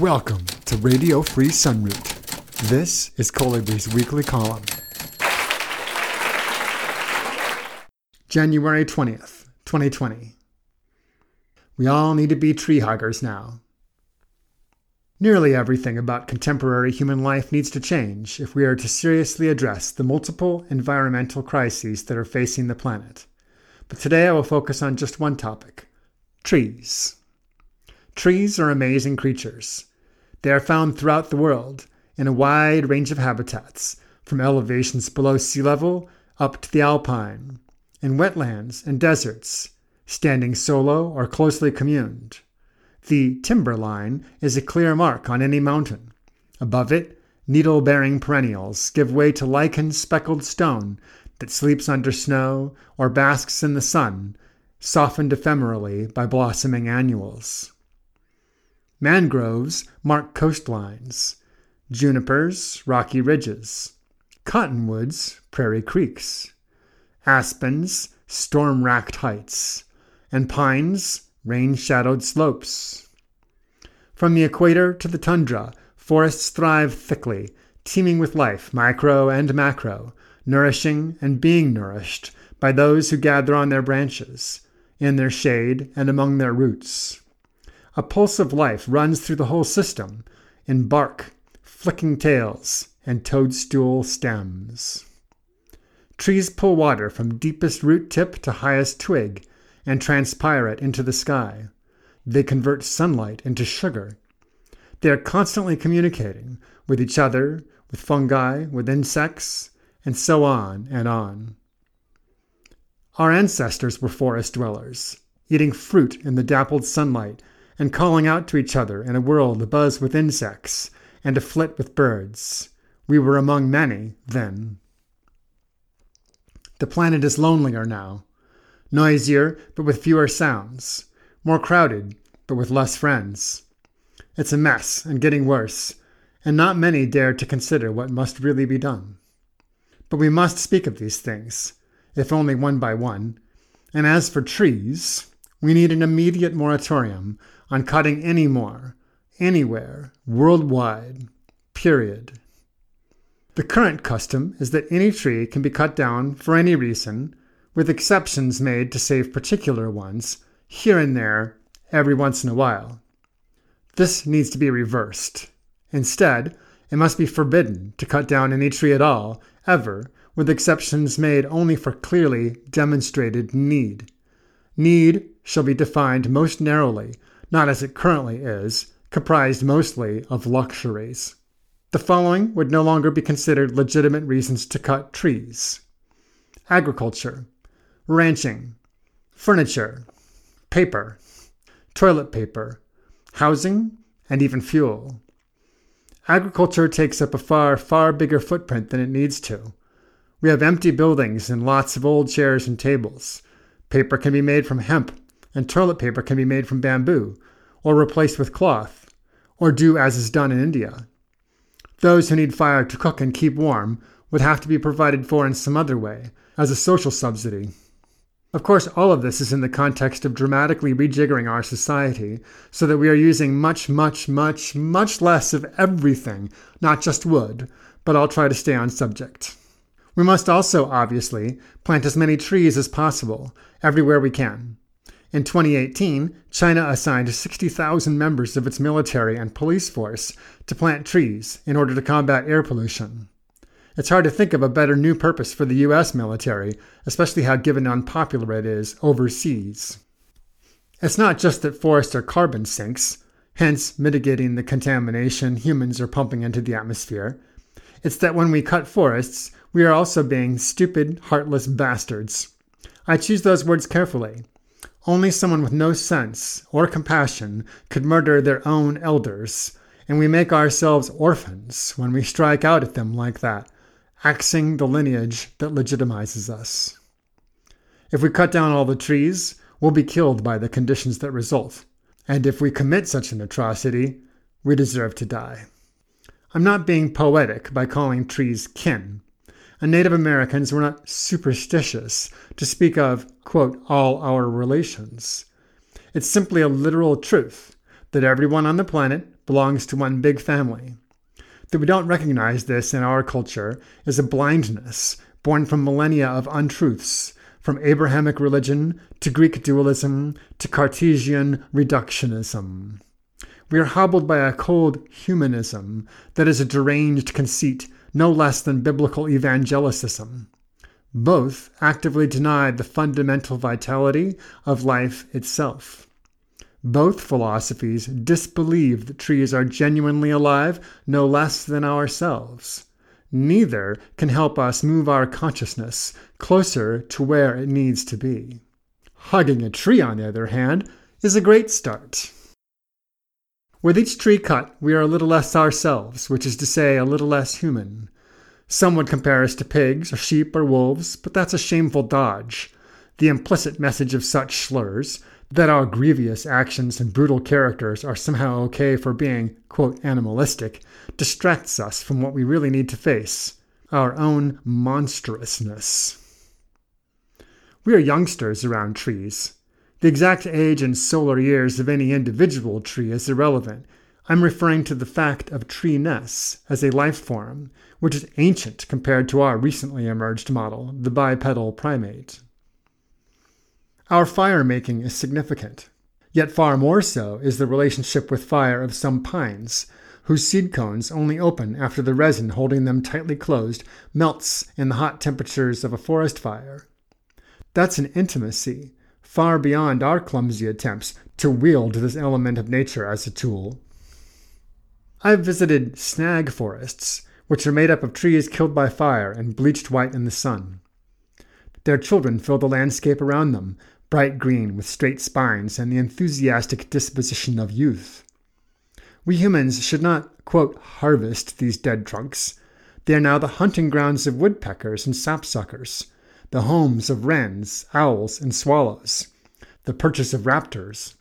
Welcome to Radio Free Sunroot. This is Kollibri's weekly column. January 20th, 2020. We all need to be tree huggers now. Nearly everything about contemporary human life needs to change if we are to seriously address the multiple environmental crises that are facing the planet. But today I will focus on just one topic trees. Trees are amazing creatures. They are found throughout the world in a wide range of habitats, from elevations below sea level up to the alpine, in wetlands and deserts, standing solo or closely communed. The timberline is a clear mark on any mountain. Above it, needle bearing perennials give way to lichen speckled stone that sleeps under snow or basks in the sun, softened ephemerally by blossoming annuals. Mangroves mark coastlines, junipers, rocky ridges, cottonwoods, prairie creeks, aspens, storm racked heights, and pines, rain shadowed slopes. From the equator to the tundra, forests thrive thickly, teeming with life, micro and macro, nourishing and being nourished by those who gather on their branches, in their shade and among their roots. A pulse of life runs through the whole system in bark, flicking tails, and toadstool stems. Trees pull water from deepest root tip to highest twig and transpire it into the sky. They convert sunlight into sugar. They are constantly communicating with each other, with fungi, with insects, and so on and on. Our ancestors were forest dwellers, eating fruit in the dappled sunlight and calling out to each other in a world abuzz with insects and aflit with birds. We were among many then. The planet is lonelier now, noisier but with fewer sounds, more crowded but with less friends. It's a mess and getting worse, and not many dare to consider what must really be done. But we must speak of these things, if only one by one. And as for trees, we need an immediate moratorium on cutting any more, anywhere, worldwide, period. The current custom is that any tree can be cut down for any reason with exceptions made to save particular ones, here and there, every once in a while. This needs to be reversed. Instead, it must be forbidden to cut down any tree at all, ever, with exceptions made only for clearly demonstrated need. Need shall be defined most narrowly, not as it currently is, comprised mostly of luxuries. The following would no longer be considered legitimate reasons to cut trees agriculture, ranching, furniture, paper, toilet paper, housing, and even fuel. Agriculture takes up a far, far bigger footprint than it needs to. We have empty buildings and lots of old chairs and tables. Paper can be made from hemp, and toilet paper can be made from bamboo, or replaced with cloth, or do as is done in India. Those who need fire to cook and keep warm would have to be provided for in some other way, as a social subsidy. Of course, all of this is in the context of dramatically rejiggering our society so that we are using much, much, much, much less of everything, not just wood, but I'll try to stay on subject. We must also, obviously, plant as many trees as possible, everywhere we can. In 2018, China assigned 60,000 members of its military and police force to plant trees in order to combat air pollution. It's hard to think of a better new purpose for the US military, especially how given unpopular it is overseas. It's not just that forests are carbon sinks, hence mitigating the contamination humans are pumping into the atmosphere. It's that when we cut forests, we are also being stupid, heartless bastards. I choose those words carefully. Only someone with no sense or compassion could murder their own elders, and we make ourselves orphans when we strike out at them like that axing the lineage that legitimizes us. If we cut down all the trees, we'll be killed by the conditions that result. And if we commit such an atrocity, we deserve to die. I'm not being poetic by calling trees kin. And Native Americans were not superstitious to speak of, quote, all our relations. It's simply a literal truth that everyone on the planet belongs to one big family. That we don't recognize this in our culture is a blindness born from millennia of untruths, from Abrahamic religion to Greek dualism to Cartesian reductionism. We are hobbled by a cold humanism that is a deranged conceit no less than biblical evangelicism. Both actively deny the fundamental vitality of life itself. Both philosophies disbelieve that trees are genuinely alive no less than ourselves. Neither can help us move our consciousness closer to where it needs to be. Hugging a tree, on the other hand, is a great start. With each tree cut, we are a little less ourselves, which is to say, a little less human. Some would compare us to pigs, or sheep, or wolves, but that's a shameful dodge. The implicit message of such slurs, that our grievous actions and brutal characters are somehow okay for being, quote, animalistic, distracts us from what we really need to face our own monstrousness. We are youngsters around trees. The exact age and solar years of any individual tree is irrelevant. I'm referring to the fact of treeness as a life form, which is ancient compared to our recently emerged model, the bipedal primate. Our fire making is significant. Yet far more so is the relationship with fire of some pines, whose seed cones only open after the resin holding them tightly closed melts in the hot temperatures of a forest fire. That's an intimacy far beyond our clumsy attempts to wield this element of nature as a tool. I've visited snag forests, which are made up of trees killed by fire and bleached white in the sun. Their children fill the landscape around them, bright green with straight spines and the enthusiastic disposition of youth. We humans should not, quote, harvest these dead trunks. They are now the hunting grounds of woodpeckers and sapsuckers, the homes of wrens, owls, and swallows, the purchase of raptors.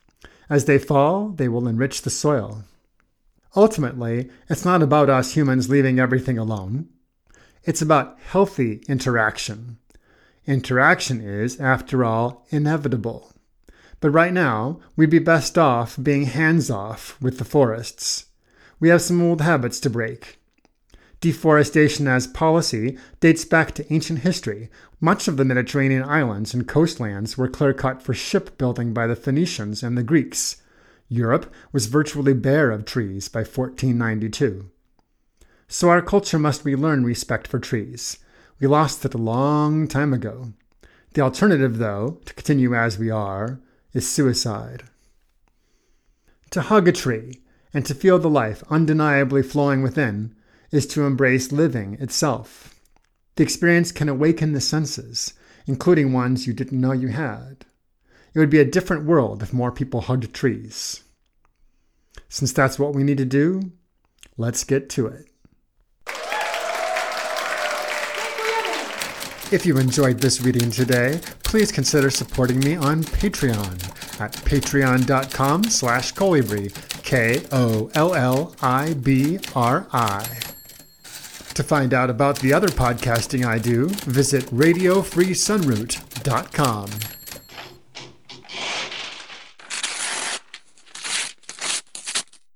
As they fall, they will enrich the soil. Ultimately, it's not about us humans leaving everything alone. It's about healthy interaction. Interaction is, after all, inevitable. But right now, we'd be best off being hands off with the forests. We have some old habits to break. Deforestation as policy dates back to ancient history. Much of the Mediterranean islands and coastlands were clear cut for shipbuilding by the Phoenicians and the Greeks. Europe was virtually bare of trees by 1492. So our culture must relearn respect for trees. We lost it a long time ago. The alternative, though, to continue as we are, is suicide. To hug a tree and to feel the life undeniably flowing within is to embrace living itself. The experience can awaken the senses, including ones you didn't know you had. It would be a different world if more people hugged trees. Since that's what we need to do, let's get to it. If you enjoyed this reading today, please consider supporting me on Patreon at patreon.com slash kollibri, K-O-L-L-I-B-R-I. To find out about the other podcasting I do, visit radiofreesunroot.com.